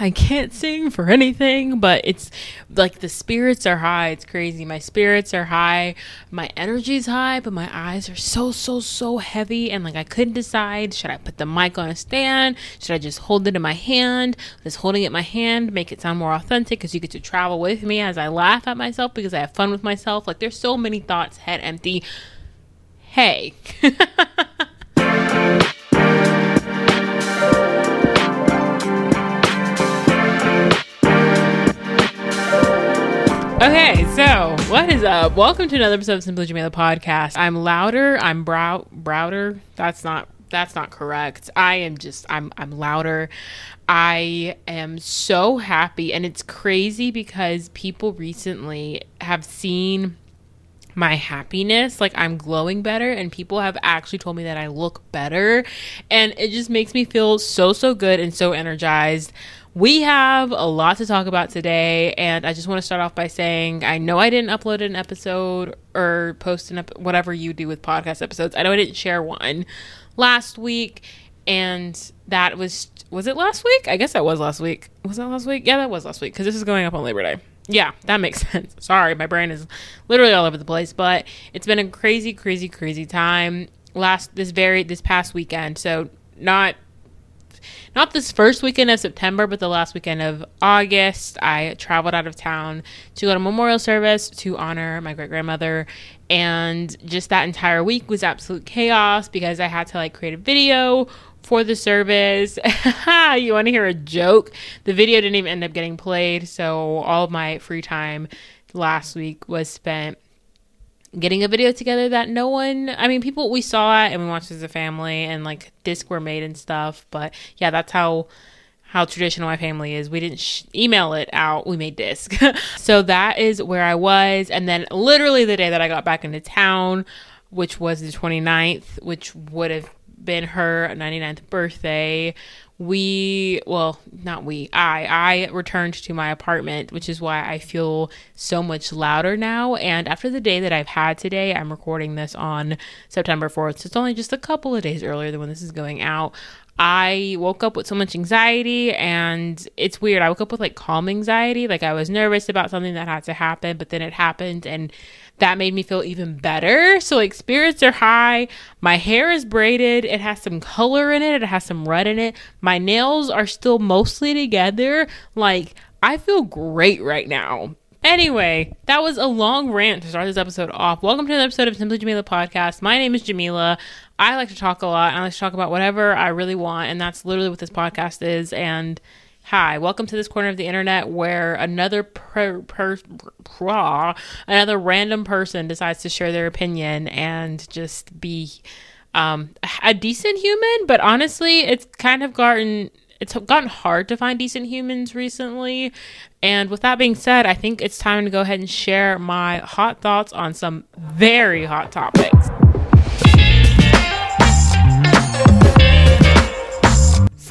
I can't sing for anything, but it's like the spirits are high. It's crazy. My spirits are high. My energy's high, but my eyes are so, so, so heavy. And like I couldn't decide should I put the mic on a stand? Should I just hold it in my hand? Just holding it in my hand, make it sound more authentic because you get to travel with me as I laugh at myself because I have fun with myself. Like there's so many thoughts head empty. Hey. Okay, so what is up? Welcome to another episode of Simply Jamilah podcast. I'm louder. I'm brow browder. That's not that's not correct. I am just I'm I'm louder. I am so happy and it's crazy because people recently have seen my happiness like i'm glowing better and people have actually told me that i look better and it just makes me feel so so good and so energized we have a lot to talk about today, and I just want to start off by saying I know I didn't upload an episode or post an ep- whatever you do with podcast episodes. I know I didn't share one last week, and that was was it last week? I guess that was last week. Was that last week? Yeah, that was last week because this is going up on Labor Day. Yeah, that makes sense. Sorry, my brain is literally all over the place, but it's been a crazy, crazy, crazy time last this very this past weekend. So not not this first weekend of September, but the last weekend of August. I traveled out of town to go to memorial service to honor my great grandmother. And just that entire week was absolute chaos because I had to like create a video for the service. you want to hear a joke? The video didn't even end up getting played. So all of my free time last week was spent getting a video together that no one i mean people we saw it and we watched as a family and like disc were made and stuff but yeah that's how how traditional my family is. We didn't sh- email it out we made disc. So that is where i was and then literally the day that i got back into town which was the 29th which would have been her 99th birthday we well not we i i returned to my apartment which is why i feel so much louder now and after the day that i've had today i'm recording this on september 4th so it's only just a couple of days earlier than when this is going out I woke up with so much anxiety and it's weird. I woke up with like calm anxiety. Like I was nervous about something that had to happen, but then it happened and that made me feel even better. So like spirits are high. My hair is braided. It has some color in it. It has some red in it. My nails are still mostly together. Like I feel great right now. Anyway, that was a long rant to start this episode off. Welcome to an episode of Simply Jamilah podcast. My name is Jamilah. I like to talk a lot. I like to talk about whatever I really want, and that's literally what this podcast is. And Hi, welcome to this corner of the internet where another per, per, per, another random person decides to share their opinion and just be um, a decent human. But honestly, it's kind of gotten it's gotten hard to find decent humans recently. And with that being said, I think it's time to go ahead and share my hot thoughts on some very hot topics.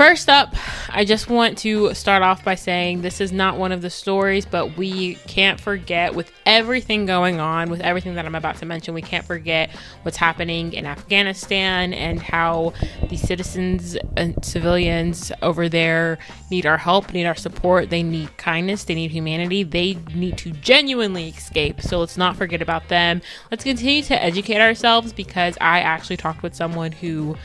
First up, I just want to start off by saying this is not one of the stories, but we can't forget with everything going on, with everything that I'm about to mention, we can't forget what's happening in Afghanistan and how the citizens and civilians over there need our help, need our support, they need kindness, they need humanity, they need to genuinely escape. So let's not forget about them. Let's continue to educate ourselves because I actually talked with someone who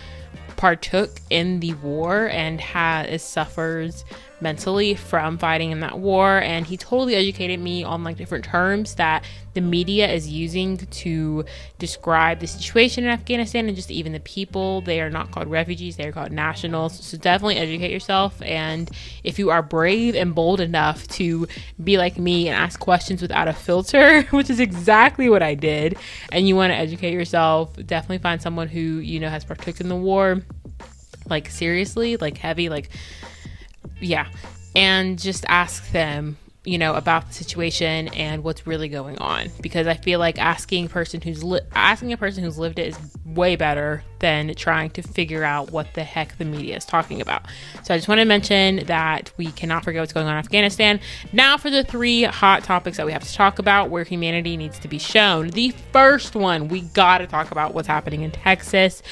partook in the war and has suffers mentally from fighting in that war and he totally educated me on like different terms that the media is using to describe the situation in Afghanistan and just even the people. They are not called refugees they are called nationals. So definitely educate yourself and if you are brave and bold enough to be like me and ask questions without a filter which is exactly what I did and you want to educate yourself definitely find someone who you know has partook in the war like seriously like heavy like yeah, and just ask them, you know, about the situation and what's really going on because I feel like asking a person who's li- asking a person who's lived it is way better than trying to figure out what the heck the media is talking about. So I just want to mention that we cannot forget what's going on in Afghanistan. Now for the three hot topics that we have to talk about where humanity needs to be shown. The first one, we got to talk about what's happening in Texas.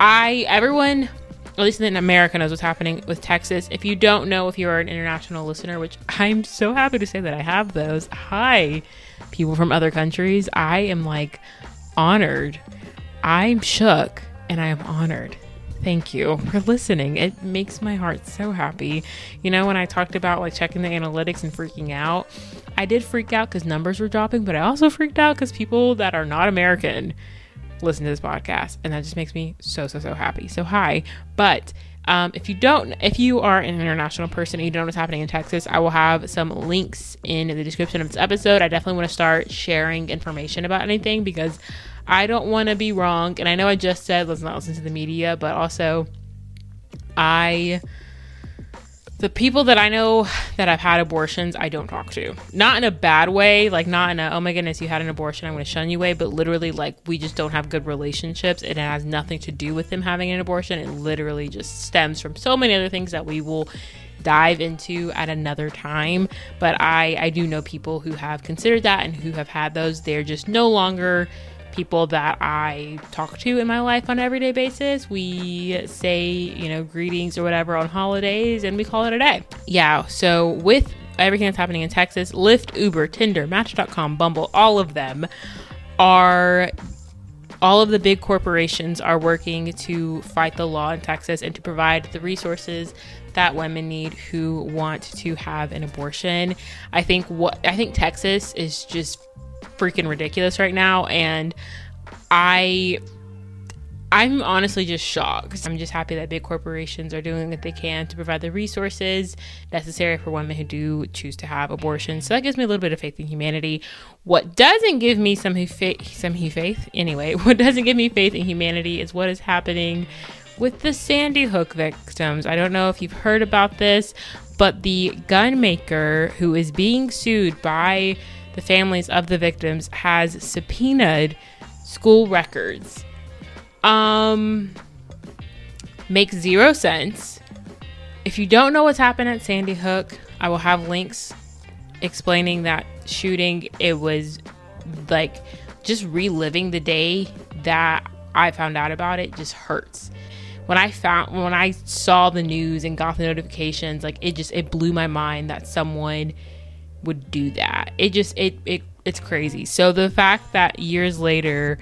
I everyone at least in America knows what's happening with Texas. If you don't know, if you're an international listener, which I'm so happy to say that I have those, hi, people from other countries. I am like honored. I'm shook and I am honored. Thank you for listening. It makes my heart so happy. You know, when I talked about like checking the analytics and freaking out, I did freak out because numbers were dropping, but I also freaked out because people that are not American listen to this podcast. And that just makes me so, so, so happy. So, hi. But um, if you don't, if you are an international person and you don't know what's happening in Texas, I will have some links in the description of this episode. I definitely want to start sharing information about anything because I don't want to be wrong. And I know I just said let's not listen to the media, but also I the people that I know that have had abortions, I don't talk to. Not in a bad way, like not in a, oh my goodness, you had an abortion, I'm going to shun you way, but literally, like, we just don't have good relationships. It has nothing to do with them having an abortion. It literally just stems from so many other things that we will dive into at another time. But I, I do know people who have considered that and who have had those. They're just no longer people that I talk to in my life on an everyday basis. We say, you know, greetings or whatever on holidays and we call it a day. Yeah, so with everything that's happening in Texas, Lyft, Uber, Tinder, Match.com, Bumble, all of them are all of the big corporations are working to fight the law in Texas and to provide the resources that women need who want to have an abortion. I think what I think Texas is just freaking ridiculous right now and I I'm honestly just shocked. I'm just happy that big corporations are doing what they can to provide the resources necessary for women who do choose to have abortions. So that gives me a little bit of faith in humanity. What doesn't give me some faith, some faith anyway, what doesn't give me faith in humanity is what is happening with the Sandy Hook victims. I don't know if you've heard about this, but the gun maker who is being sued by the families of the victims has subpoenaed school records. Um makes zero sense. If you don't know what's happened at Sandy Hook, I will have links explaining that shooting. It was like just reliving the day that I found out about it just hurts. When I found when I saw the news and got the notifications, like it just it blew my mind that someone would do that. It just it it it's crazy. So the fact that years later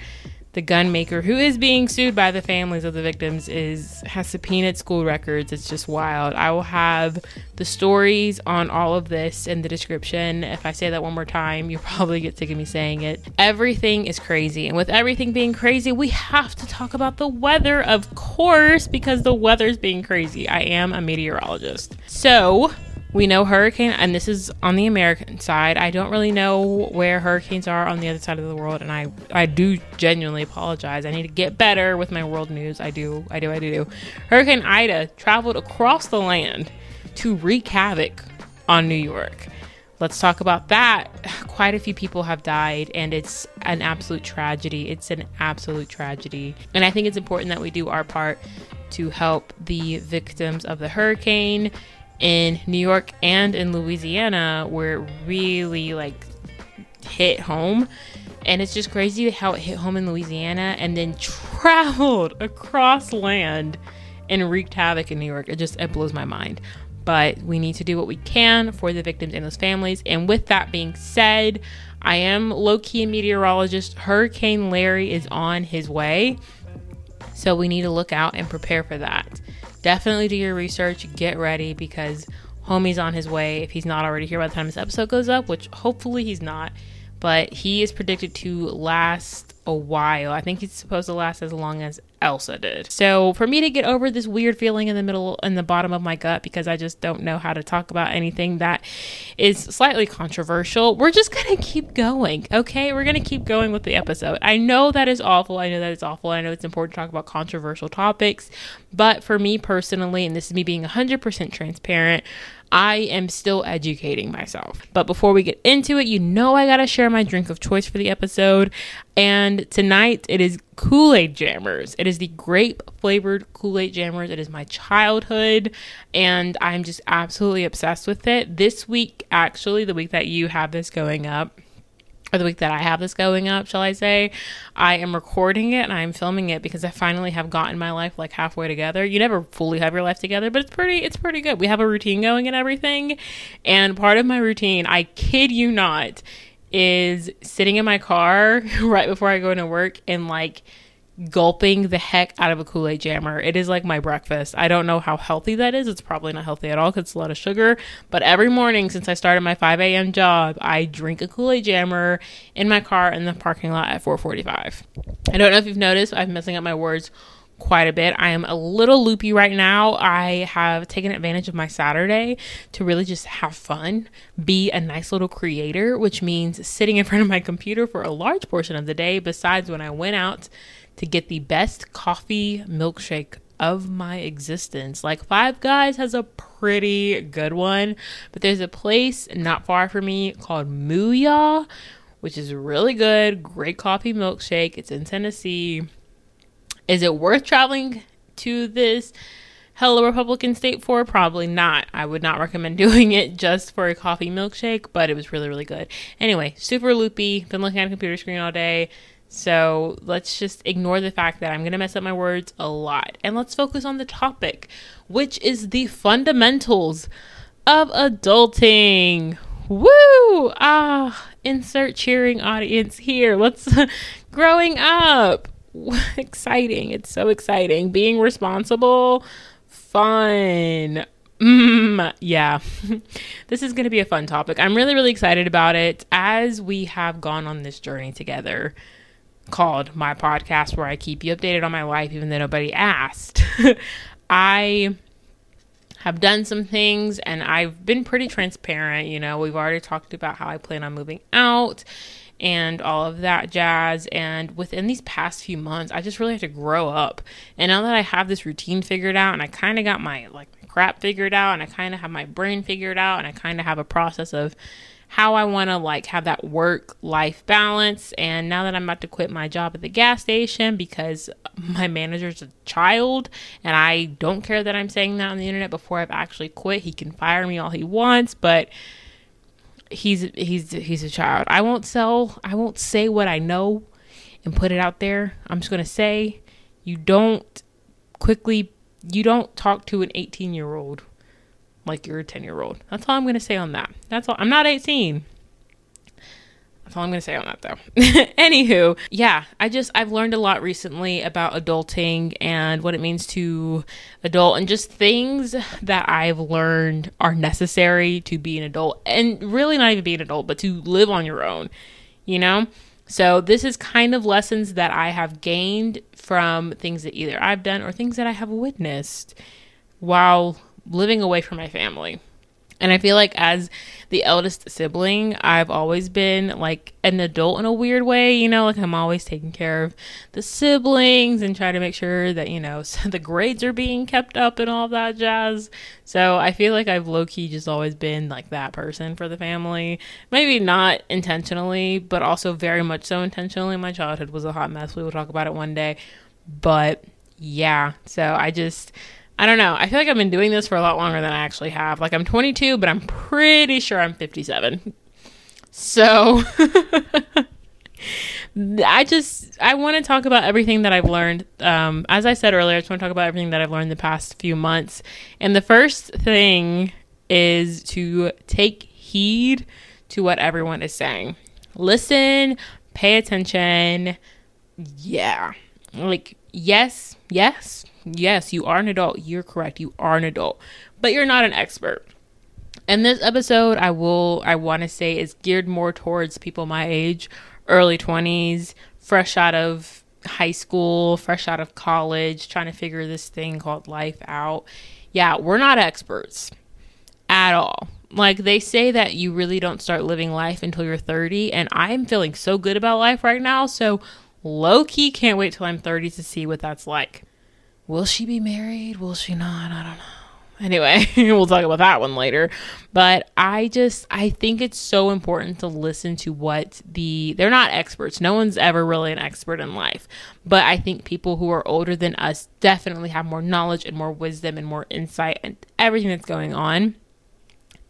the gun maker who is being sued by the families of the victims is has subpoenaed school records. It's just wild. I will have the stories on all of this in the description. If i say that one more time you'll probably get sick of me saying it. Everything is crazy. And with everything being crazy we have to talk about the weather of course because the weather's being crazy. I am a meteorologist. So we know hurricane, and this is on the American side. I don't really know where hurricanes are on the other side of the world, and I I do genuinely apologize. I need to get better with my world news. I do, I do, I do. Hurricane Ida traveled across the land to wreak havoc on New York. Let's talk about that. Quite a few people have died, and it's an absolute tragedy. It's an absolute tragedy. And I think it's important that we do our part to help the victims of the hurricane in New York and in Louisiana where it really like hit home. And it's just crazy how it hit home in Louisiana and then traveled across land and wreaked havoc in New York. It just it blows my mind. But we need to do what we can for the victims and those families. And with that being said, I am low key a meteorologist. Hurricane Larry is on his way. So we need to look out and prepare for that definitely do your research, get ready because homie's on his way if he's not already here by the time this episode goes up, which hopefully he's not. But he is predicted to last a while. I think he's supposed to last as long as Elsa did. So for me to get over this weird feeling in the middle in the bottom of my gut because I just don't know how to talk about anything that is slightly controversial, we're just gonna keep going. Okay, we're gonna keep going with the episode. I know that is awful. I know that it's awful. I know it's important to talk about controversial topics, but for me personally, and this is me being 100% transparent, I am still educating myself. But before we get into it, you know I gotta share my drink of choice for the episode. And tonight it is Kool Aid Jammers. It is the grape flavored Kool Aid Jammers. It is my childhood, and I'm just absolutely obsessed with it. This week, actually, the week that you have this going up, or the week that I have this going up, shall I say, I am recording it and I'm filming it because I finally have gotten my life like halfway together. You never fully have your life together, but it's pretty it's pretty good. We have a routine going and everything. And part of my routine, I kid you not, is sitting in my car right before I go into work and like gulping the heck out of a Kool Aid jammer. It is like my breakfast. I don't know how healthy that is. It's probably not healthy at all because it's a lot of sugar. But every morning since I started my 5 a.m. job, I drink a Kool Aid jammer in my car in the parking lot at 4:45. I don't know if you've noticed. I'm messing up my words quite a bit. I am a little loopy right now. I have taken advantage of my Saturday to really just have fun, be a nice little creator, which means sitting in front of my computer for a large portion of the day, besides when I went out to get the best coffee milkshake of my existence. Like Five Guys has a pretty good one, but there's a place not far from me called Mooyah, which is really good. Great coffee milkshake. It's in Tennessee. Is it worth traveling to this hello Republican state for? Probably not. I would not recommend doing it just for a coffee milkshake, but it was really, really good. Anyway, super loopy. Been looking at a computer screen all day. So let's just ignore the fact that I'm going to mess up my words a lot. And let's focus on the topic, which is the fundamentals of adulting. Woo! Ah, insert cheering audience here. Let's growing up. exciting. It's so exciting. Being responsible, fun. Mm, yeah, this is going to be a fun topic. I'm really, really excited about it as we have gone on this journey together called my podcast where I keep you updated on my life even though nobody asked. I have done some things and I've been pretty transparent. You know, we've already talked about how I plan on moving out and all of that jazz. And within these past few months, I just really have to grow up. And now that I have this routine figured out and I kind of got my like crap figured out and I kind of have my brain figured out and I kind of have a process of how I want to like have that work life balance. And now that I'm about to quit my job at the gas station because my manager's a child, and I don't care that I'm saying that on the internet before I've actually quit, he can fire me all he wants, but he's he's he's a child. I won't sell. I won't say what I know and put it out there. I'm just gonna say you don't quickly. You don't talk to an 18 year old like you're a 10 year old. That's all I'm going to say on that. That's all. I'm not 18. That's all I'm going to say on that though. Anywho, yeah, I just, I've learned a lot recently about adulting and what it means to adult and just things that I've learned are necessary to be an adult and really not even be an adult, but to live on your own, you know? So this is kind of lessons that I have gained from things that either I've done or things that I have witnessed while living away from my family. And I feel like as the eldest sibling, I've always been like an adult in a weird way, you know, like I'm always taking care of the siblings and trying to make sure that, you know, the grades are being kept up and all that jazz. So I feel like I've low key just always been like that person for the family. Maybe not intentionally, but also very much so intentionally. My childhood was a hot mess. We will talk about it one day. But yeah, so I just I don't know. I feel like I've been doing this for a lot longer than I actually have. Like I'm 22, but I'm pretty sure I'm 57. So I just I want to talk about everything that I've learned. Um, as I said earlier, I just want to talk about everything that I've learned the past few months. And the first thing is to take heed to what everyone is saying. Listen, pay attention. Yeah. Like yes, yes, Yes, you are an adult. You're correct. You are an adult, but you're not an expert. And this episode, I will, I want to say, is geared more towards people my age, early 20s, fresh out of high school, fresh out of college, trying to figure this thing called life out. Yeah, we're not experts at all. Like they say that you really don't start living life until you're 30, and I'm feeling so good about life right now. So low key can't wait till I'm 30 to see what that's like. Will she be married? Will she not? I don't know. Anyway, we'll talk about that one later. But I just I think it's so important to listen to what the they're not experts. No one's ever really an expert in life. But I think people who are older than us definitely have more knowledge and more wisdom and more insight and everything that's going on.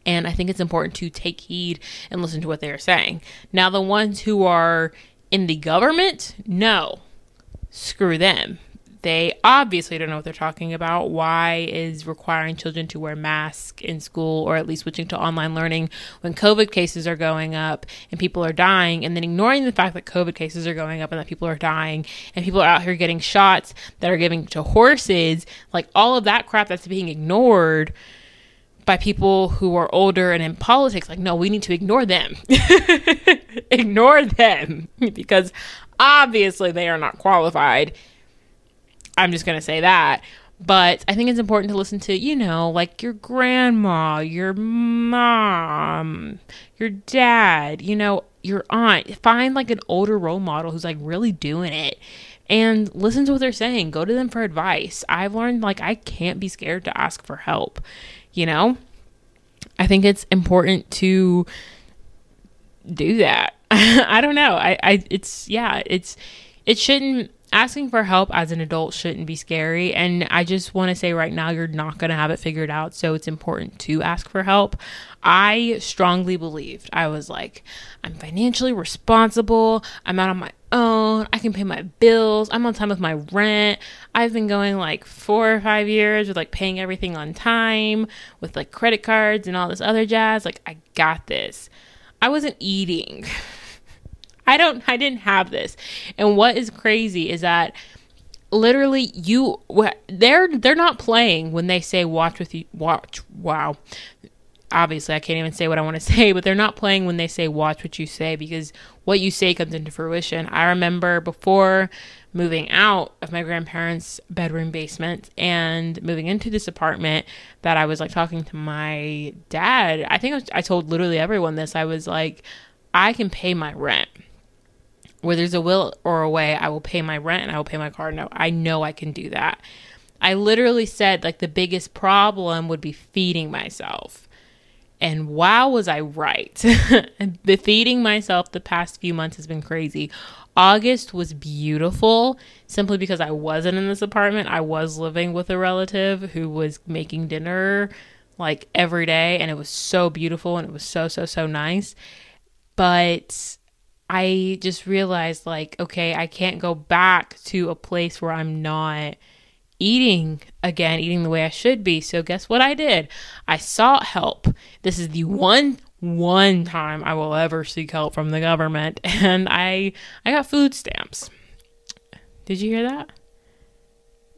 And I think it's important to take heed and listen to what they are saying. Now, the ones who are in the government, no, screw them. They obviously don't know what they're talking about. Why is requiring children to wear masks in school or at least switching to online learning when COVID cases are going up and people are dying, and then ignoring the fact that COVID cases are going up and that people are dying and people are out here getting shots that are giving to horses? Like all of that crap that's being ignored by people who are older and in politics like no we need to ignore them. Ignore them. Because obviously they are not qualified. I'm just going to say that. But i think it's important to listen to you know like your grandma your mom your dad you know your aunt. Find like an older role model who's like really doing it and listen to what they're saying. Go to them for advice. I've learned like i can't be scared to ask for help you know? I think it's important to do that. I don't know. I, I it's yeah it's it shouldn't asking for help as an adult shouldn't be scary and i just want to say right now you're not going to have it figured out so it's important to ask for help. I strongly believed. I was like i'm financially responsible. I'm out on my own. I can pay my bills. I'm on time with my rent. I've been going like four or five years with like paying everything on time with like credit cards and all this other jazz. Like i got this. I wasn't eating I don't I didn't have this. And what is crazy is that literally you they're they're not playing when they say watch with you watch wow obviously I can't even say what I want to say, but they're not playing when they say watch what you say because what you say comes into fruition. I remember before moving out of my grandparents' bedroom basement and moving into this apartment that I was like talking to my dad. I think I, was, I told literally everyone this. I was like, I can pay my rent where there's a will or a way, I will pay my rent and I will pay my car note. I know I can do that. I literally said like the biggest problem would be feeding myself. And wow, was I right. the feeding myself the past few months has been crazy. August was beautiful simply because I wasn't in this apartment. I was living with a relative who was making dinner like every day and it was so beautiful and it was so so so nice. But I just realized like, okay, I can't go back to a place where I'm not eating again, eating the way I should be. So guess what I did? I sought help. This is the one one time I will ever seek help from the government and I I got food stamps. Did you hear that?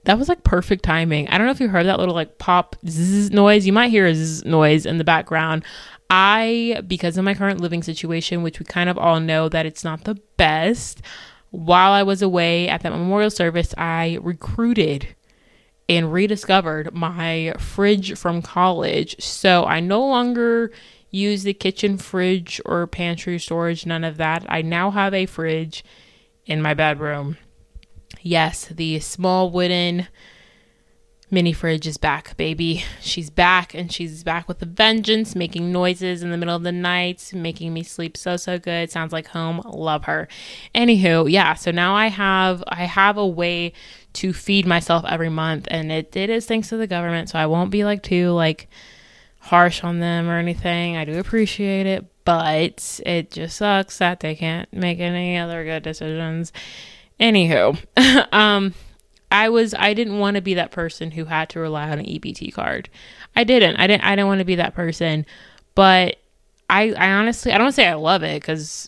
That was like perfect timing. I don't know if you heard that little like pop zzz noise. You might hear a zzz noise in the background. I, because of my current living situation, which we kind of all know that it's not the best, while I was away at that memorial service, I recruited and rediscovered my fridge from college. So I no longer use the kitchen fridge or pantry storage, none of that. I now have a fridge in my bedroom. Yes, the small wooden Mini fridge is back, baby. She's back and she's back with a vengeance, making noises in the middle of the night, making me sleep so so good. Sounds like home. Love her. Anywho, yeah, so now I have I have a way to feed myself every month and it, it is thanks to the government, so I won't be like too like harsh on them or anything. I do appreciate it, but it just sucks that they can't make any other good decisions. Anywho, um I was I didn't want to be that person who had to rely on an EBT card. I didn't. I didn't I didn't want to be that person. But I I honestly I don't say I love it cuz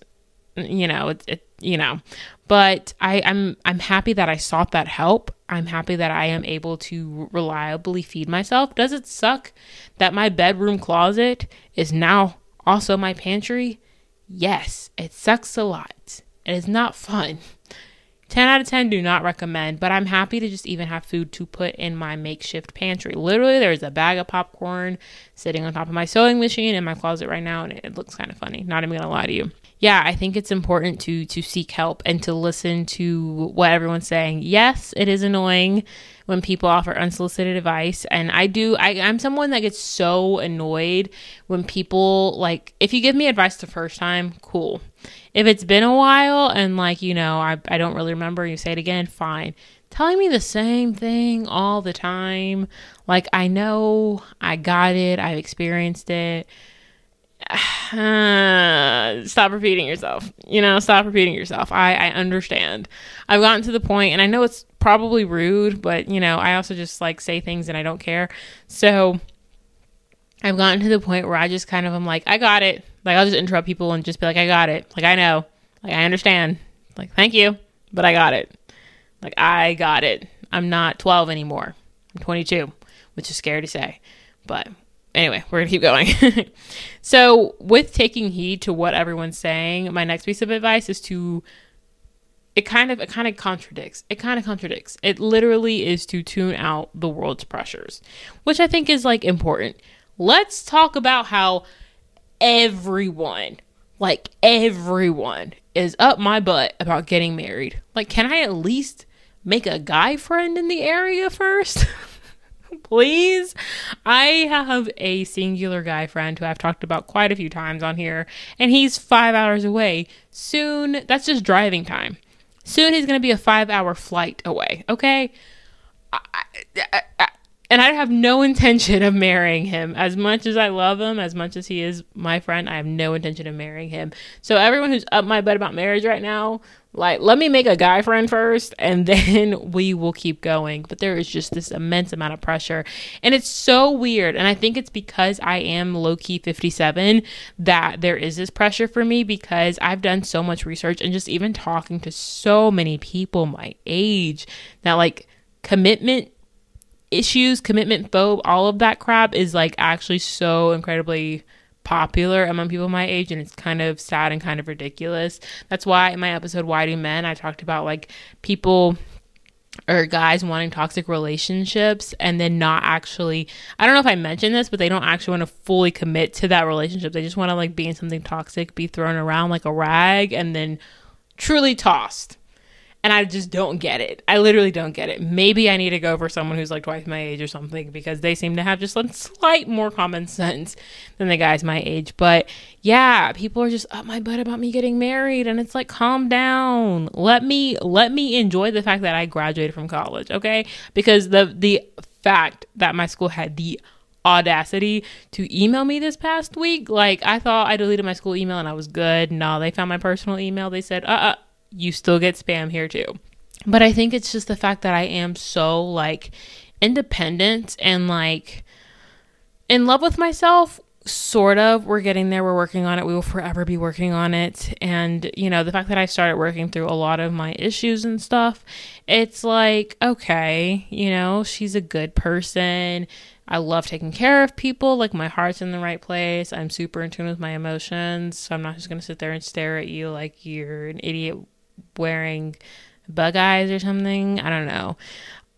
you know, it's it, you know, but I I'm I'm happy that I sought that help. I'm happy that I am able to reliably feed myself. Does it suck that my bedroom closet is now also my pantry? Yes, it sucks a lot. It is not fun. 10 out of 10 do not recommend, but I'm happy to just even have food to put in my makeshift pantry. Literally, there's a bag of popcorn sitting on top of my sewing machine in my closet right now, and it looks kind of funny. Not even gonna lie to you. Yeah, I think it's important to to seek help and to listen to what everyone's saying. Yes, it is annoying when people offer unsolicited advice and i do I, i'm someone that gets so annoyed when people like if you give me advice the first time cool if it's been a while and like, you know, I, I don't really remember, you say it again, fine. Telling me the same thing all the time, like I know I got it, I've experienced it. stop repeating yourself. You know, stop repeating yourself. I, I understand. I've gotten to the point, and I know it's probably rude, but you know, I also just like say things and I don't care. So I've gotten to the point where I just kind of am like, I got it. Like I'll just interrupt people and just be like, I got it. Like I know. Like I understand. Like thank you, but I got it. Like I got it. I'm not 12 anymore. I'm 22, which is scary to say. But anyway, we're to keep going. so, with taking heed to what everyone's saying, my next piece of advice is to it kind of it kind of contradicts. It kind of contradicts. It literally is to tune out the world's pressures, which I think is like important. Let's talk about how everyone, like everyone is up my butt about getting married. Like can I at least make a guy friend in the area first? please. I have a singular guy friend who I've talked about quite a few times on here, and he's five hours away. Soon, that's just driving time. Soon, he's going to be a five hour flight away, okay? I, I, and I have no intention of marrying him. As much as I love him, as much as he is my friend, I have no intention of marrying him. So, everyone who's up my butt about marriage right now, like, let me make a guy friend first and then we will keep going. But there is just this immense amount of pressure. And it's so weird. And I think it's because I am low key 57 that there is this pressure for me because I've done so much research and just even talking to so many people my age that, like, commitment issues, commitment phobe, all of that crap is like actually so incredibly popular among people my age and it's kind of sad and kind of ridiculous. That's why in my episode Why Do Men I talked about like people or guys wanting toxic relationships and then not actually I don't know if I mentioned this, but they don't actually want to fully commit to that relationship. They just want to like be in something toxic, be thrown around like a rag and then truly tossed and I just don't get it. I literally don't get it. Maybe I need to go for someone who's like twice my age or something because they seem to have just a slight more common sense than the guys my age. But yeah, people are just up my butt about me getting married and it's like calm down. Let me let me enjoy the fact that I graduated from college, okay? Because the the fact that my school had the audacity to email me this past week. Like I thought I deleted my school email and I was good. No, they found my personal email. They said, uh uh you still get spam here too. But I think it's just the fact that I am so like independent and like in love with myself sort of we're getting there we're working on it we will forever be working on it. And you know the fact that i started working through a lot of my issues and stuff it's like okay you know she's a good person. I love taking care of people. Like my heart's in the right place. I'm super in tune with my emotions. So i'm not just going to sit there and stare at you like you're an idiot wearing bug eyes or something. I don't know.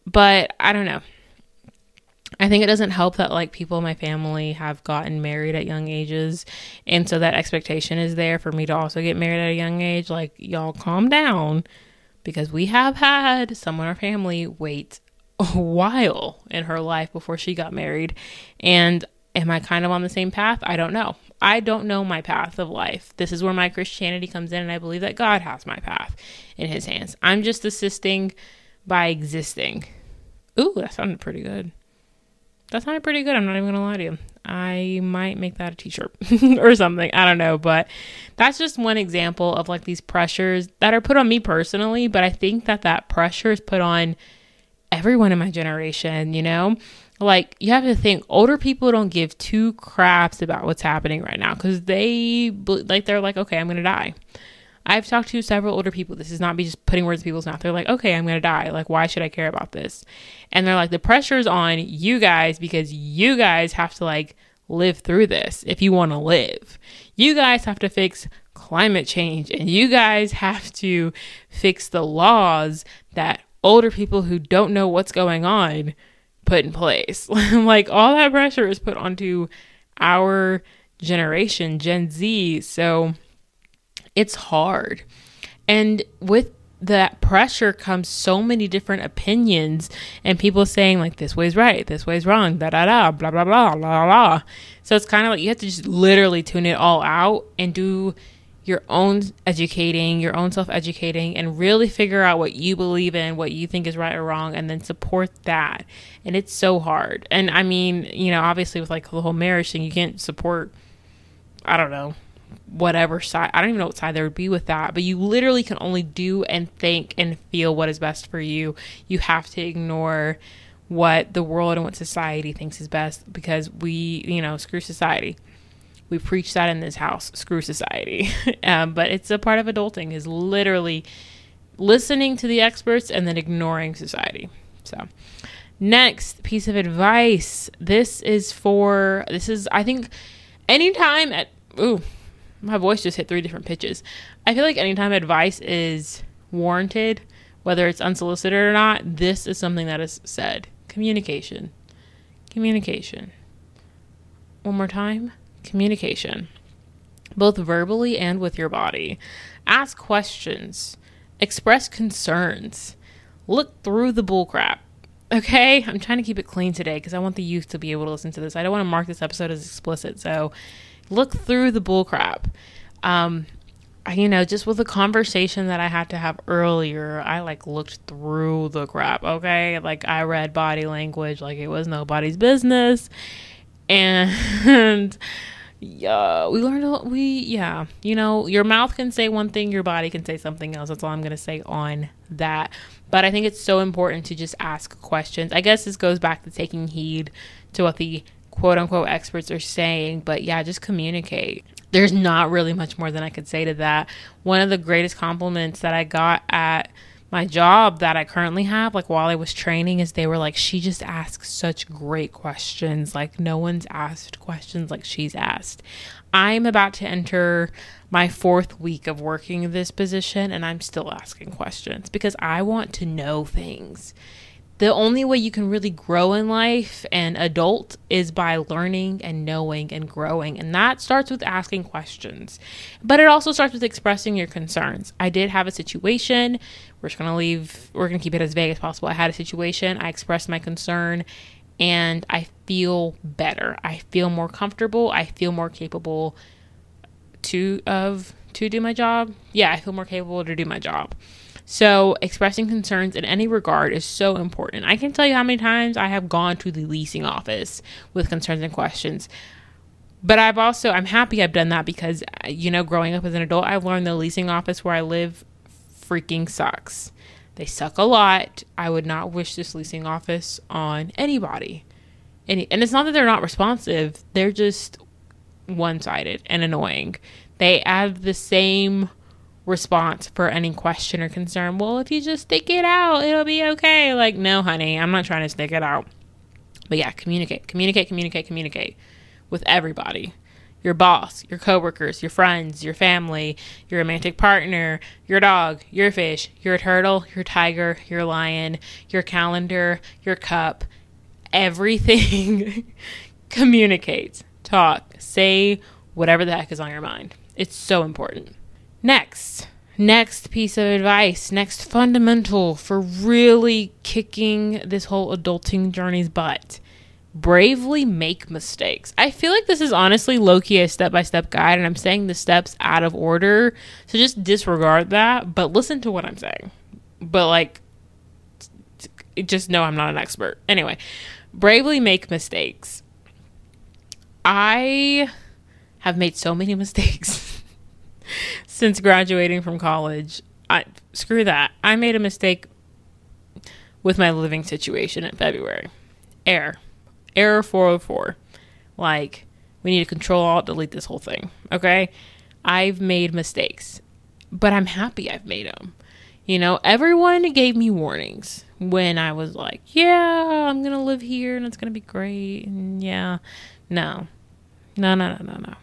But I don't know. I think it doesn't help that like people in my family have gotten married at young ages and so that expectation is there for me to also get married at a young age like y'all calm down because we have had someone in our family wait a while in her life before she got married and am I kind of on the same path? I don't know. I don't know my path of life. This is where my Christianity comes in, and I believe that God has my path in His hands. I'm just assisting by existing. Ooh, that sounded pretty good. That sounded pretty good. I'm not even gonna lie to you. I might make that a t-shirt or something. I don't know, but that's just one example of like these pressures that are put on me personally. But I think that that pressure is put on everyone in my generation. You know, like you have to think older people don't give two craps about what's happening right now because they like they're like okay i'm gonna die. I've talked to several older people. This is not me just putting words in people's mouth. They're like okay i'm gonna die. Like why should i care about this? And they're like the pressure's on you guys because you guys have to like live through this if you want to live. You guys have to fix climate change and you guys have to fix the laws that older people who don't know what's going on put in place. like all that pressure is put onto our generation, Gen Z. So it's hard. And with that pressure comes so many different opinions and people saying like this way's right, this way's wrong, da da da, blah blah blah, blah blah. So it's kind of like you have to just literally tune it all out and do your own educating, your own self educating, and really figure out what you believe in, what you think is right or wrong, and then support that. And it's so hard. And I mean, you know, obviously with like the whole marriage thing, you can't support. I don't know, whatever side. I don't even know what side there would be with that, but you literally can only do and think and feel what is best for you. You have to ignore what the world and what society thinks is best because we, you know, screw society. We preach that in this house, screw society. um, but it's a part of adulting is literally listening to the experts and then ignoring society. So, next piece of advice. This is for this is I think anytime at ooh, my voice just hit three different pitches. I feel like anytime advice is warranted, whether it's unsolicited or not, this is something that is said. Communication. Communication. One more time. Communication. Both verbally and with your body. Ask questions. Express concerns. Look through the bullcrap. Okay? I'm trying to keep it clean today because I want the youth to be able to listen to this. I don't want to mark this episode as explicit. So look through the bullcrap. Um, you know, just with the conversation that I had to have earlier, I like looked through the crap, okay? Like I read body language like it was nobody's business. And yeah, we learned a, we yeah, you know, your mouth can say one thing, your body can say something else. That's all I'm going to say on that. But I think it's so important to just ask questions. I guess this goes back to taking heed to what the quote unquote experts are saying, but yeah, just communicate there's not really much more than I could say to that. One of the greatest compliments that I got at my job that I currently have, like while I was training, is they were like, she just asks such great questions. Like, no one's asked questions like she's asked. I'm about to enter my fourth week of working this position, and I'm still asking questions because I want to know things the only way you can really grow in life and adult is by learning and knowing and growing. And that starts with asking questions. But it also starts with expressing your concerns. I did have a situation. We're just going to leave, we're going to keep it as vague as possible. I had a situation. I expressed my concern and I feel better. I feel more comfortable. I feel more capable to of to do my job. Yeah, I feel more capable to do my job. So, expressing concerns in any regard is so important. I can tell you how many times I have gone to the leasing office with concerns and questions. But I've also, I'm happy I've done that because, uh, you know, growing up as an adult, I've learned the leasing office where I live freaking sucks. They suck a lot. I would not wish this leasing office on anybody. Any, and it's not that they're not responsive, they're just one sided and annoying. They have the same response for any question or concern. Well, if you just stick it out, it'll be okay. Like, no, honey, I'm not trying to stick it out. But yeah, communicate, communicate, communicate, communicate with everybody your boss, your coworkers, your friends, your family, your romantic partner, your dog, your fish, your turtle, your tiger, your lion, your calendar, your cup, everything. communicates, talk, say whatever the heck is on your mind. It's so important. Next, next piece of advice, next fundamental for really kicking this whole adulting journey's butt. Bravely make mistakes. I feel like this is honestly low key a step by step guide, and I'm saying the steps out of order. So just disregard that, but listen to what I'm saying. But like, just know I'm not an expert. Anyway, bravely make mistakes. I have made so many mistakes since graduating from college. I screw that. I made a mistake with my living situation in February. Error. Error 404. Like we need to control alt delete this whole thing. Okay? I've made mistakes, but I'm happy I've made them. You know, everyone gave me warnings when I was like, yeah, I'm going to live here and it's going to be great. And yeah. No. No, no, no, no, no.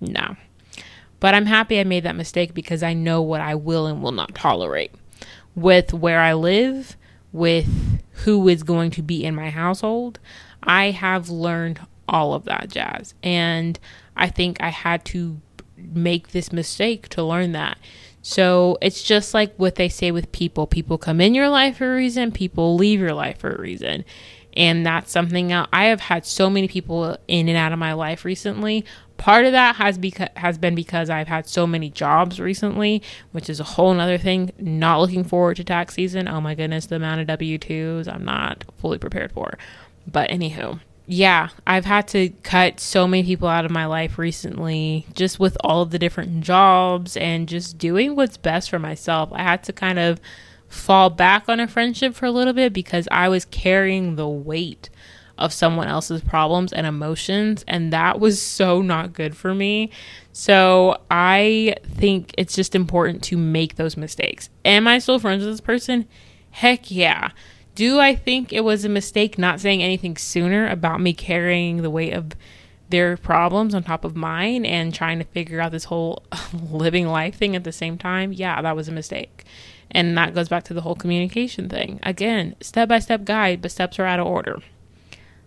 No. But I'm happy I made that mistake because I know what I will and will not tolerate with where I live, with who is going to be in my household. I have learned all of that jazz. And I think I had to make this mistake to learn that. So it's just like what they say with people people come in your life for a reason, people leave your life for a reason and that's something. I have had so many people in and out of my life recently. Part of that has beca- has been because I've had so many jobs recently, which is a whole nother thing. Not looking forward to tax season. Oh my goodness, the amount of W twos I'm not fully prepared for. But anywho, yeah, I've had to cut so many people out of my life recently, just with all of the different jobs and just doing what's best for myself. I had to kind of fall back on a friendship for a little bit because I was carrying the weight of someone else's problems and emotions, and that was so not good for me. So I think it's just important to make those mistakes. Am I still friends with this person? Heck yeah. Do I think it was a mistake not saying anything sooner about me carrying the weight of their problems on top of mine and trying to figure out this whole living life thing at the same time? Yeah, that was a mistake. And that goes back to the whole communication thing. Again, step by step guide, but steps are out of order.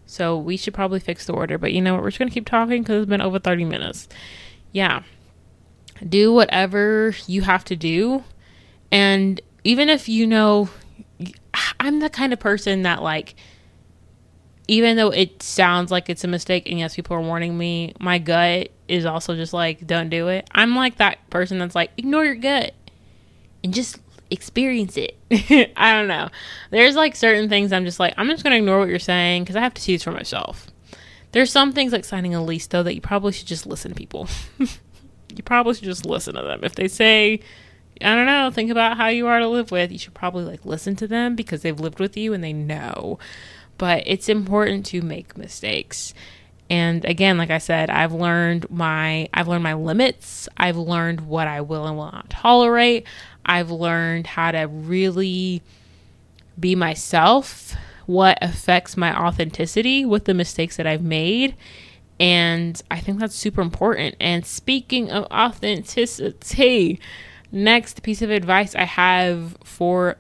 So we should probably fix the order. But you know what? We're just going to keep talking because it's been over 30 minutes. Yeah. Do whatever you have to do. And even if you know I'm the kind of person that like even though it sounds like it's a mistake and yes people are warning me my gut is also just like don't do it i'm like that person that's like ignore your gut and just experience it i don't know there's like certain things i'm just like i'm just gonna ignore what you're saying because i have to see for myself there's some things like signing a lease though that you probably should just listen to people you probably should just listen to them if they say I don't know, think about how you are to live with. You should probably like listen to them because they've lived with you and they know. But it's important to make mistakes. And again, like I said, I've learned my I've learned my limits. I've learned what I will and will not tolerate. I've learned how to really be myself, what affects my authenticity with the mistakes that I've made. And I think that's super important. And speaking of authenticity, Next piece of advice I have for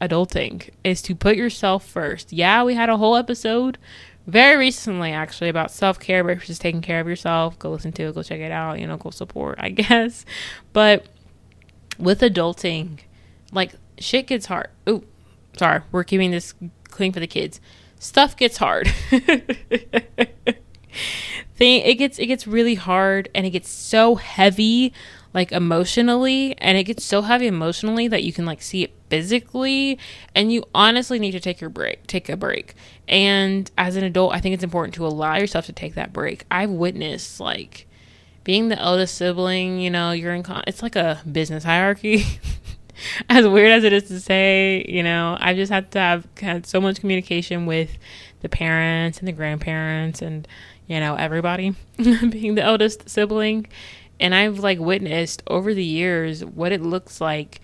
adulting is to put yourself first. Yeah, we had a whole episode very recently actually about self-care versus taking care of yourself. Go listen to it, go check it out, you know, go support, I guess. But with adulting, like shit gets hard. Ooh, sorry, we're keeping this clean for the kids. Stuff gets hard. Thing it gets it gets really hard and it gets so heavy like emotionally and it gets so heavy emotionally that you can like see it physically and you honestly need to take your break take a break and as an adult i think it's important to allow yourself to take that break i've witnessed like being the eldest sibling you know you're in con- it's like a business hierarchy. As weird as it is to say you know i just had to have had so much communication with the parents and the grandparents and you know everybody. Being the eldest sibling. And I've like witnessed over the years what it looks like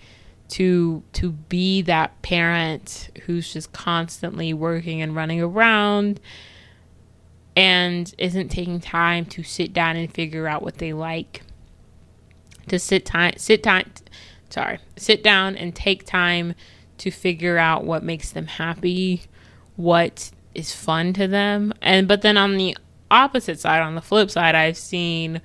to to be that parent who's just constantly working and running around and isn't taking time to sit down and figure out what they like. To sit time sit time sorry sit down and take time to figure out what makes them happy what is fun to them. And but then on the opposite side on the flip side I've seen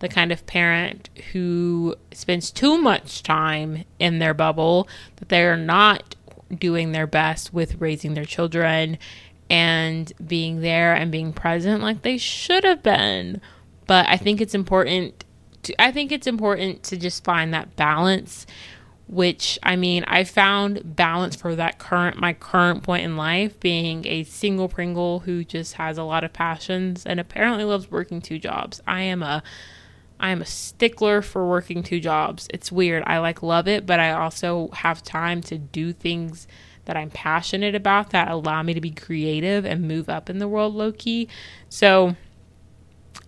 the kind of parent who spends too much time in their bubble, that they're not doing their best with raising their children and being there and being present like they should have been. But I think it's important to I think it's important to just find that balance which I mean, I found balance for that current my current point in life being a single Pringle who just has a lot of passions and apparently loves working two jobs. I am a I am a stickler for working two jobs. It's weird. I like love it, but I also have time to do things that I'm passionate about that allow me to be creative and move up in the world low key. So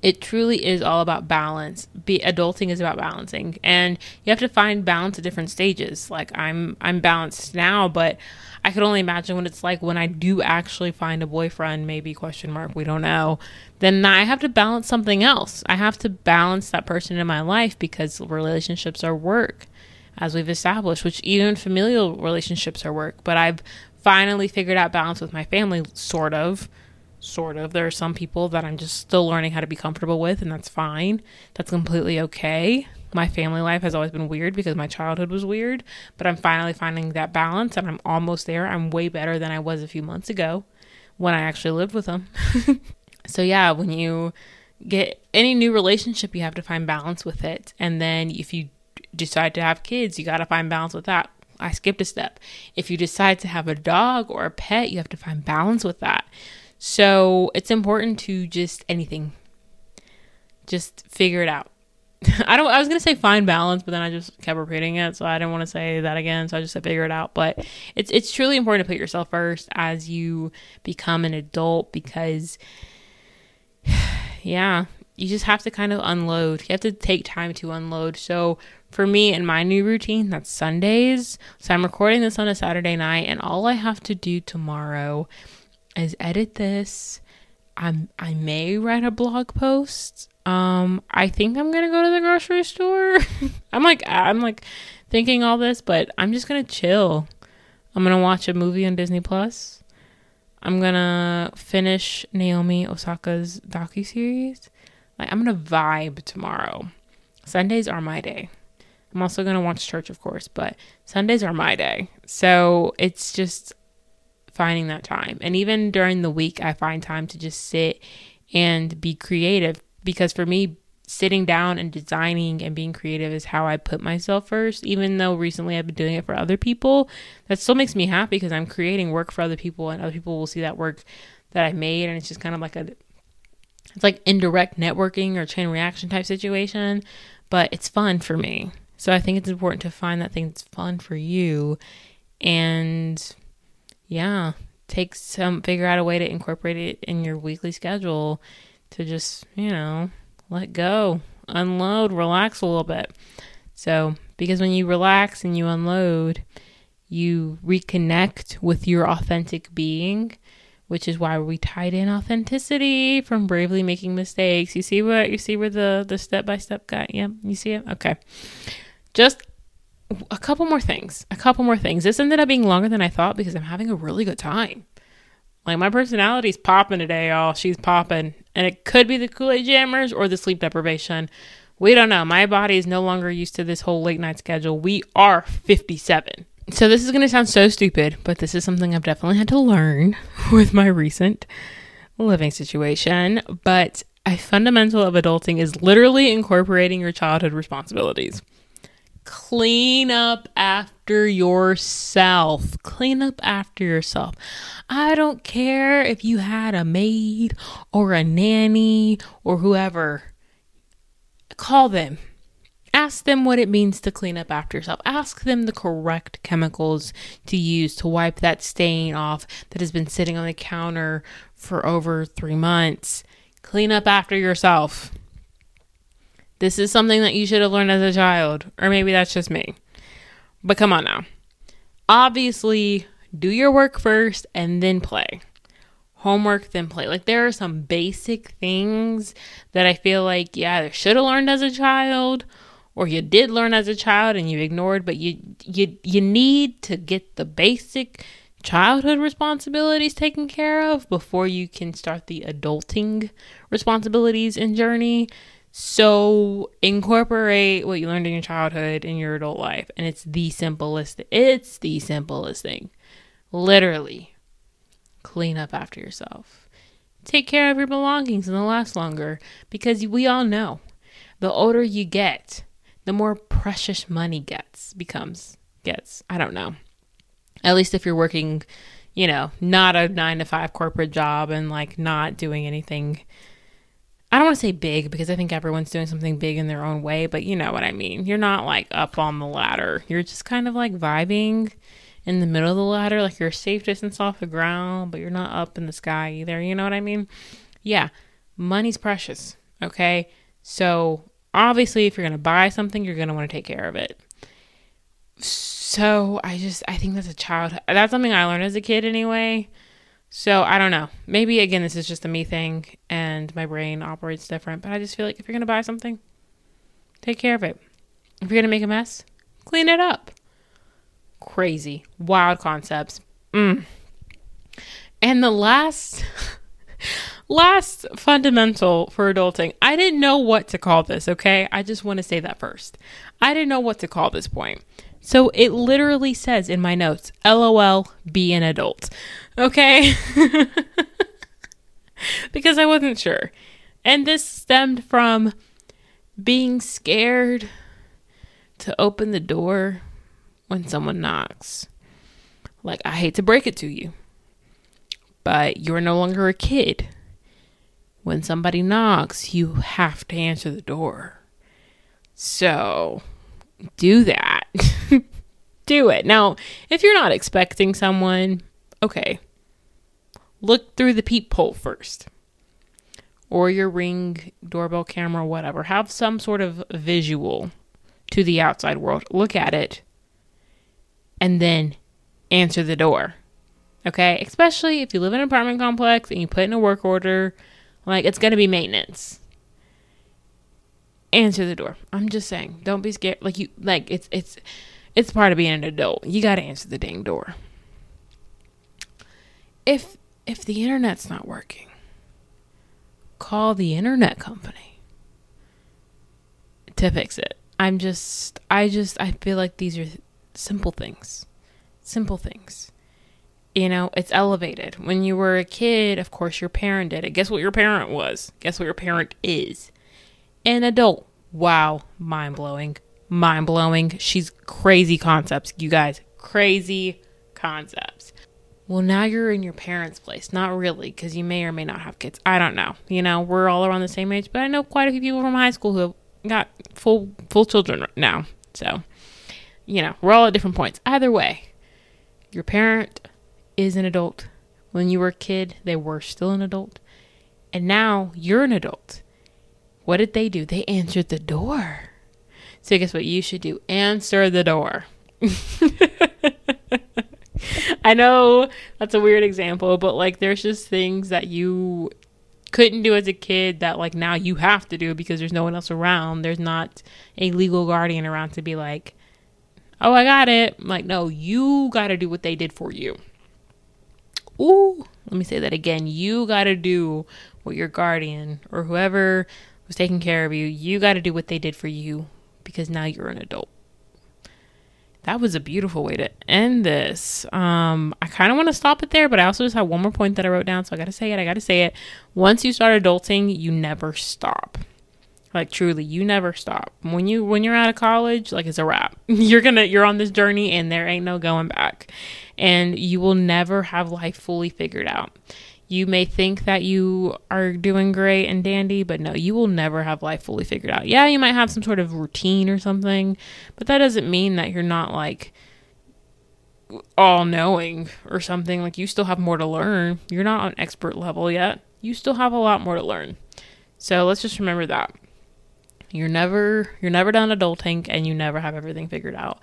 it truly is all about balance. Be adulting is about balancing and you have to find balance at different stages. Like I'm I'm balanced now, but I could only imagine what it's like when I do actually find a boyfriend, maybe question mark, we don't know. Then I have to balance something else. I have to balance that person in my life because relationships are work, as we've established, which even familial relationships are work. But I've finally figured out balance with my family, sort of. Sort of. There are some people that I'm just still learning how to be comfortable with, and that's fine. That's completely okay my family life has always been weird because my childhood was weird, but I'm finally finding that balance and I'm almost there. I'm way better than I was a few months ago when I actually lived with them. so, yeah, when you get any new relationship, you have to find balance with it. And then if you decide to have kids, you got to find balance with that. I skipped a step. If you decide to have a dog or a pet, you have to find balance with that. So it's important to just anything, just figure it out. I don't. I was gonna say find balance, but then I just kept repeating it, so I didn't want to say that again. So I just said figure it out. But it's it's truly important to put yourself first as you become an adult because, yeah, you just have to kind of unload. You have to take time to unload. So for me and my new routine, that's Sundays. So I'm recording this on a Saturday night, and all I have to do tomorrow is edit this. I'm I may write a blog post um, I think I'm gonna go to the grocery store. I'm like I'm like thinking all this, but I'm just gonna chill. I'm gonna watch a movie on Disney Plus. I'm gonna finish Naomi Osaka's docu series. Like I'm gonna vibe tomorrow. Sundays are my day. I'm also gonna watch church, of course, but Sundays are my day. So it's just finding that time. And even during the week, I find time to just sit and be creative because for me sitting down and designing and being creative is how I put myself first even though recently I've been doing it for other people that still makes me happy because I'm creating work for other people and other people will see that work that I made and it's just kind of like a it's like indirect networking or chain reaction type situation but it's fun for me so I think it's important to find that thing that's fun for you and yeah take some figure out a way to incorporate it in your weekly schedule to just, you know, let go, unload, relax a little bit. So, because when you relax and you unload, you reconnect with your authentic being, which is why we tied in authenticity from bravely making mistakes. You see what you see where the the step by step got? Yeah, you see it. Okay, just a couple more things. A couple more things. This ended up being longer than I thought because I'm having a really good time. Like my personality's popping today, y'all. She's popping. And it could be the Kool-Aid jammers or the sleep deprivation. We don't know. My body is no longer used to this whole late night schedule. We are 57. So this is going to sound so stupid, but this is something I've definitely had to learn with my recent living situation. But a fundamental of adulting is literally incorporating your childhood responsibilities. Clean up after yourself. Clean up after yourself. I don't care if you had a maid or a nanny or whoever. Call them. Ask them what it means to clean up after yourself. Ask them the correct chemicals to use to wipe that stain off that has been sitting on the counter for over three months. Clean up after yourself. This is something that you should have learned as a child, or maybe that's just me. But come on now. Obviously, do your work first and then play. Homework, then play. Like, there are some basic things that I feel like, you should have learned as a child, or you did learn as a child and you ignored, but you, you, you need to get the basic childhood responsibilities taken care of before you can start the adulting responsibilities and journey so incorporate what you learned in your childhood in your adult life. And it's the simplest it's the simplest thing. Literally. Clean up after yourself. Take care of your belongings and they'll last longer. Because we all know the older you get, the more precious money gets becomes gets. I don't know. At least if you're working, you know, not a nine to five corporate job and like not doing anything I don't want to say big because I think everyone's doing something big in their own way, but you know what I mean. You're not like up on the ladder. You're just kind of like vibing in the middle of the ladder, like you're a safe distance off the ground, but you're not up in the sky either. You know what I mean? Yeah, money's precious. Okay. So obviously, if you're going to buy something, you're going to want to take care of it. So I just, I think that's a child, that's something I learned as a kid anyway. So I don't know. Maybe again, this is just a me thing and my brain operates different, but I just feel like if you're to buy something, take care of it. If you're to make a mess, clean it up. Crazy, wild concepts. Mm. And the last last fundamental for adulting. I didn't know what to call this, okay? I just want to say that first. I didn't know what to call this point. So it literally says in my notes, LOL, be an adult. Okay? because I wasn't sure. And this stemmed from being scared to open the door when someone knocks. Like, I hate to break it to you, but you're no longer a kid. When somebody knocks, you have to answer the door. So do that. do it. Now, if you're not expecting someone, okay, look through the peephole first or your ring doorbell camera, whatever. Have some sort of visual to the outside world. Look at it and then answer the door. Okay? Especially if you live in an apartment complex and you put in a work order, like it's going to be maintenance. Answer the door. I'm just saying, don't be scared. Like you like it's it's it's part of being an adult. You got to answer the dang door. If if the internet's not working, call the internet company to fix it. I'm just I just I feel like these are simple things. Simple things. You know, it's elevated. When you were a kid, of course your parent did it. Guess what your parent was? Guess what your parent is? An adult. Wow, mind blowing mind blowing. She's crazy concepts, you guys. Crazy concepts. Well, now you're in your parents' place. Not really, because you may or may not have kids. I don't know. You know, we're all around the same age, but I know quite a few people from high school who have got full full children now. So, you know, we're all at different points. Either way, your parent is an adult. When you were a kid, they were still an adult. And now you're an adult. What did they do? They answered the door. So guess what you should do? Answer the door. I know that's a weird example, but like there's just things that you couldn't do as a kid that like now you have to do because there's no one else around. There's not a legal guardian around to be like, "Oh, I got it." Like, no, you got to do what they did for you. Ooh, let me say that again. You got to do what your guardian or whoever was taking care of you, you got to do what they did for you because now you're an adult. That was a beautiful way to end this. Um, I kind of want to stop it there, but I also just have one more point that I wrote down, so I got to say it. I got to say it. Once you start adulting, you never stop. Like truly, you never stop. When you when you're out of college, like it's a wrap. You're gonna you're on this journey, and there ain't no going back. And you will never have life fully figured out you may think that you are doing great and dandy, but no, you will never have life fully figured out. Yeah, you might have some sort of routine or something, but that doesn't mean that you're not like all knowing or something. Like you still have more to learn. You're not on expert level yet. You still have a lot more to learn. So let's just remember that. You're never you're never done adulting and you never have everything figured out.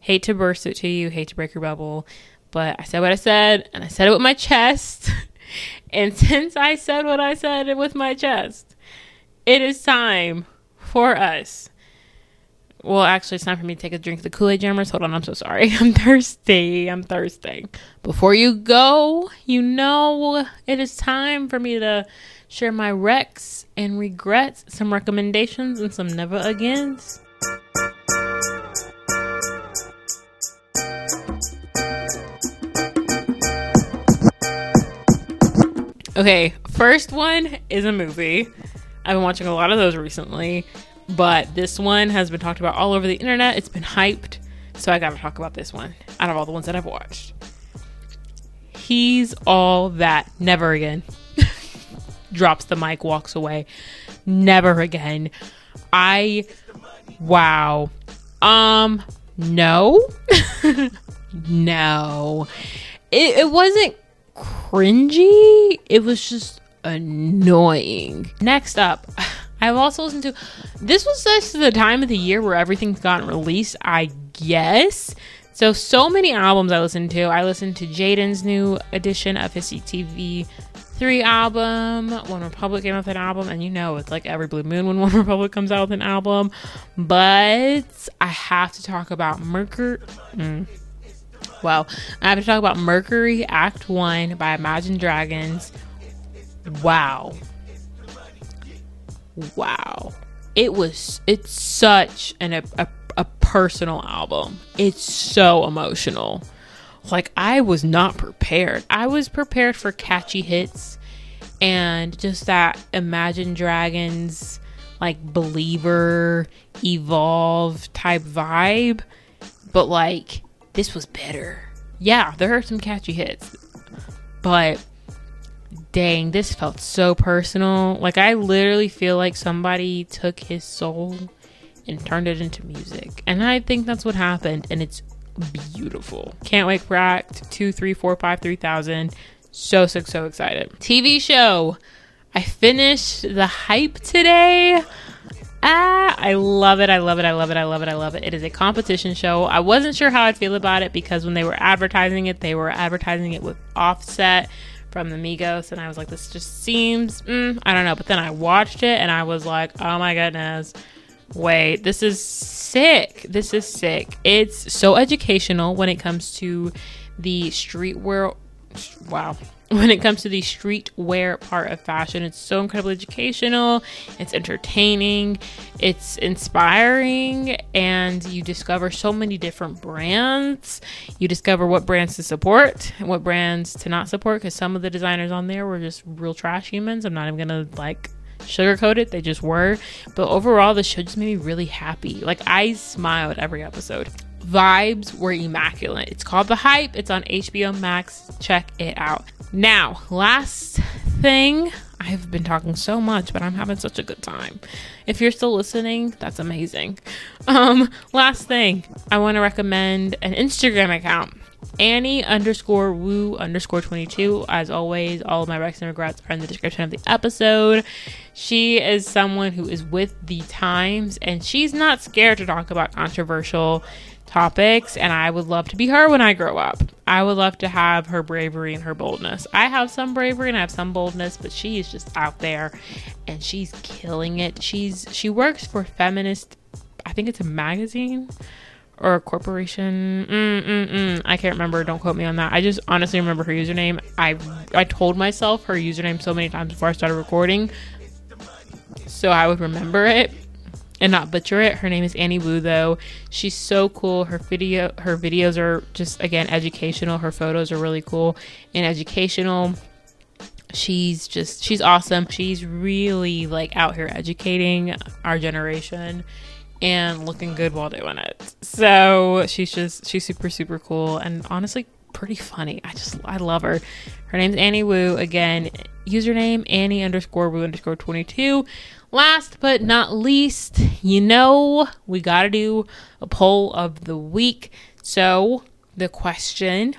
Hate to burst it to you, hate to break your bubble, but I said what I said and I said it with my chest. And since I said what I said with my chest, it is time for us. Well, actually, it's time for me to take a drink of the Kool Aid Jammers. Hold on, I'm so sorry. I'm thirsty. I'm thirsty. Before you go, you know it is time for me to share my recs and regrets, some recommendations, and some never agains. Okay, first one is a movie. I've been watching a lot of those recently, but this one has been talked about all over the internet. It's been hyped, so I gotta talk about this one out of all the ones that I've watched. He's all that. Never again. Drops the mic, walks away. Never again. I. Wow. Um, no. no. It, it wasn't cringy. It was just annoying. Next up, I've also listened to this was just the time of the year where everything's gotten released, I guess. So so many albums I listened to. I listened to Jaden's new edition of his CTV 3 album. OneRepublic came out with an album, and you know it's like every blue moon when OneRepublic comes out with an album. But I have to talk about Mercury. Mm, well, I have to talk about Mercury Act 1 by Imagine Dragons. Wow. Wow. It was, it's such an, a, a, a personal album. It's so emotional. Like, I was not prepared. I was prepared for catchy hits and just that Imagine Dragons, like, believer, evolve type vibe. But, like, this was better. Yeah, there are some catchy hits, but dang, this felt so personal. Like, I literally feel like somebody took his soul and turned it into music. And I think that's what happened. And it's beautiful. Can't wait for Act 2, 3, 4, 5, 3000. So, so, so excited. TV show. I finished the hype today. Ah, I love it. I love it. I love it. I love it. I love it. It is a competition show. I wasn't sure how I'd feel about it because when they were advertising it, they were advertising it with Offset from the Migos, and I was like, this just seems, mm, I don't know. But then I watched it and I was like, oh my goodness, wait, this is sick. This is sick. It's so educational when it comes to the street world. Wow, when it comes to the streetwear part of fashion. It's so incredibly educational, it's entertaining, it's inspiring, and you discover so many different brands. You discover what brands to support and what brands to not support because some of the designers on there were just real trash humans. I'm not even gonna like sugarcoat it, they just were. But overall, the show just made me really happy. Like, I smiled every episode vibes were immaculate. It's called The Hype. It's on HBO Max. Check it out. Now, last thing, I've been talking so much, but I'm having such a good time. If you're still listening, that's amazing. Um, last thing, I want to recommend an Instagram account. Annie underscore Wu underscore 22. As always, all of my recs and regrets are in the description of the episode. She is someone who is with the times and she's not scared to talk about controversial topics, and I would love to be her when I grow up. I would love to have her bravery and her boldness. I have some bravery and I have some boldness, but she is just out there and she's killing it. She's she works for feminist I think it's a magazine or a corporation. Mm, mm, mm. I can't remember. Don't quote me on that. I just honestly remember her username. I I told myself her username so many times before I started recording, so I would remember it and not butcher it. Her name is Annie Wu though. She's so cool. Her video her videos are just again educational. Her photos are really cool and educational. She's just she's awesome. She's really like out here educating our generation and looking good while doing it. So she's just she's super super cool and honestly pretty funny. I just I love her. Her name's Annie Wu. Again, username Annie underscore Wu underscore twenty two. Last but not least, you know, we got to do a poll of the week. So, the question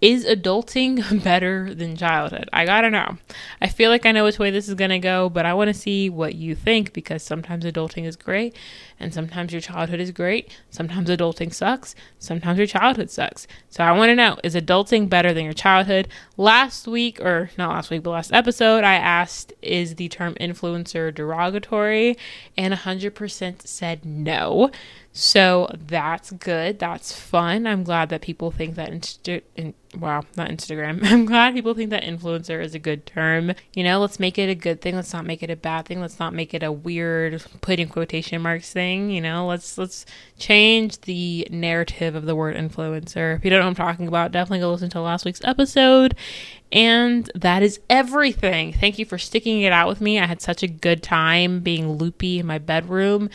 is adulting better than childhood? I gotta know. I feel like I know which way this is gonna go, but I wanna see what you think because sometimes adulting is great and sometimes your childhood is great. Sometimes adulting sucks. Sometimes your childhood sucks. So I wanna know is adulting better than your childhood? Last week, or not last week, but last episode, I asked is the term influencer derogatory? And 100% said no. So that's good. That's fun. I'm glad that people think that Insta- in, wow, not Instagram. I'm glad people think that influencer is a good term. You know, let's make it a good thing. Let's not make it a bad thing. Let's not make it a weird put in quotation marks thing. You know, let's let's change the narrative of the word influencer. If you don't know what I'm talking about, definitely go listen to last week's episode. And that is everything. Thank you for sticking it out with me. I had such a good time being loopy in my bedroom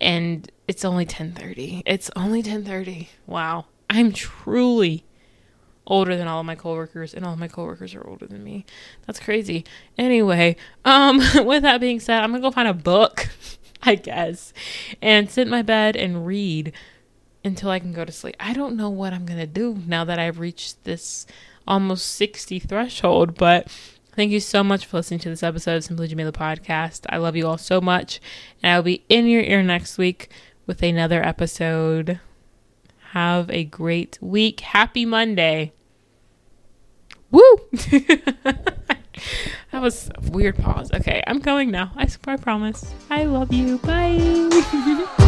and it's only 10:30. It's only 10:30. Wow. I'm truly older than all of my coworkers and all of my coworkers are older than me. That's crazy. Anyway, um with that being said, I'm going to go find a book, I guess, and sit in my bed and read until I can go to sleep. I don't know what I'm going to do now that I've reached this almost 60 threshold, but Thank you so much for listening to this episode of Simply Jamilah podcast. I love you all so much, and I'll be in your ear next week with another episode. Have a great week. Happy Monday. Woo! that was a weird pause. Okay, I'm going now. I, I promise. I love you. Bye.